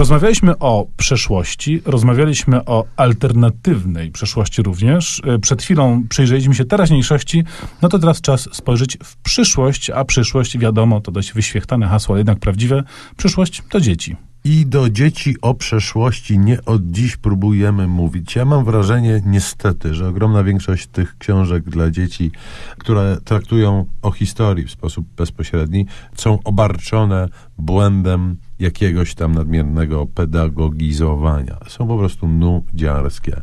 Rozmawialiśmy o przeszłości, rozmawialiśmy o alternatywnej przeszłości również. E, Przed chwilą przyjrzeliśmy się teraźniejszości, no to teraz czas spojrzeć w przyszłość, a przyszłość, wiadomo, to dość wyświechtane hasło, jednak prawdziwe. Przyszłość to dzieci. I do dzieci o przeszłości nie od dziś próbujemy mówić. Ja mam wrażenie, niestety, że ogromna większość tych książek dla dzieci, które traktują o historii w sposób bezpośredni, są obarczone błędem jakiegoś tam nadmiernego pedagogizowania. Są po prostu nudziarskie.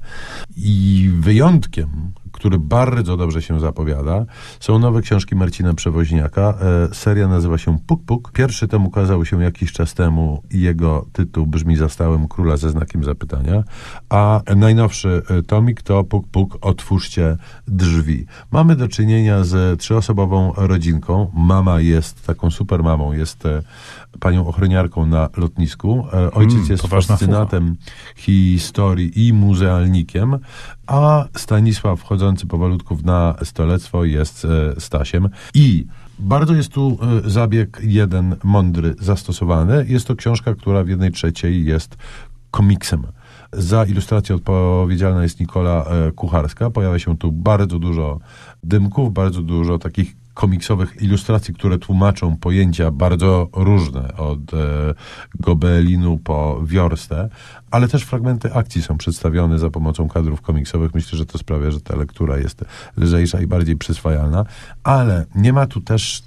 I wyjątkiem, który bardzo dobrze się zapowiada, są nowe książki Marcina Przewoźniaka. E, seria nazywa się Puk Puk. Pierwszy tom ukazał się jakiś czas temu i jego tytuł brzmi Zastałem króla ze znakiem zapytania, a najnowszy e, tomik to Puk Puk, otwórzcie drzwi. Mamy do czynienia z trzyosobową rodzinką. Mama jest taką super mamą, jest e, panią ochroniarką na lotnisku. E, Ojciec Mm, jest fascynatem historii i muzealnikiem, a Stanisław wchodzący powolutku na stolectwo jest e, Stasiem. I bardzo jest tu e, zabieg jeden mądry zastosowany. Jest to książka, która w jednej trzeciej jest komiksem. Za ilustrację odpowiedzialna jest Nikola e, Kucharska. Pojawia się tu bardzo dużo dymków, bardzo dużo takich komiksowych ilustracji, które tłumaczą pojęcia bardzo różne, od e, gobelinu po wiorstę, ale też fragmenty akcji są przedstawione za pomocą kadrów komiksowych. Myślę, że to sprawia, że ta lektura jest lżejsza i bardziej przyswajalna, ale nie ma tu też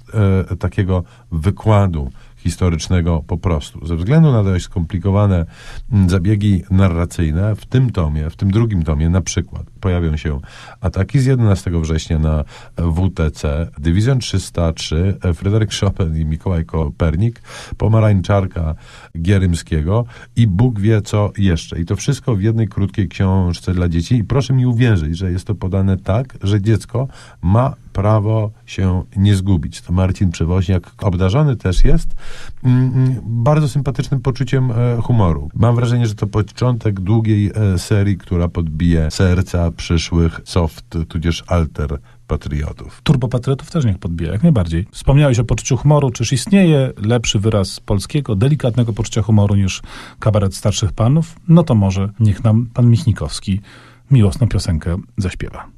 e, takiego wykładu historycznego po prostu. Ze względu na dość skomplikowane mm, zabiegi narracyjne, w tym tomie, w tym drugim tomie na przykład pojawią się ataki z 11 września na WTC, Dywizjon 303, Fryderyk Chopin i Mikołaj Kopernik, Pomarańczarka Gierymskiego i Bóg wie co jeszcze. I to wszystko w jednej krótkiej książce dla dzieci i proszę mi uwierzyć, że jest to podane tak, że dziecko ma prawo się nie zgubić. To Marcin Przewoźniak obdarzony też jest mm, mm, bardzo sympatycznym poczuciem e, humoru. Mam wrażenie, że to początek długiej e, serii, która podbije serca przyszłych soft, tudzież alter patriotów. Turbopatriotów też niech podbija, jak najbardziej. Wspomniałeś o poczuciu humoru. Czyż istnieje lepszy wyraz polskiego, delikatnego poczucia humoru niż kabaret starszych panów? No to może niech nam pan Michnikowski miłosną piosenkę zaśpiewa.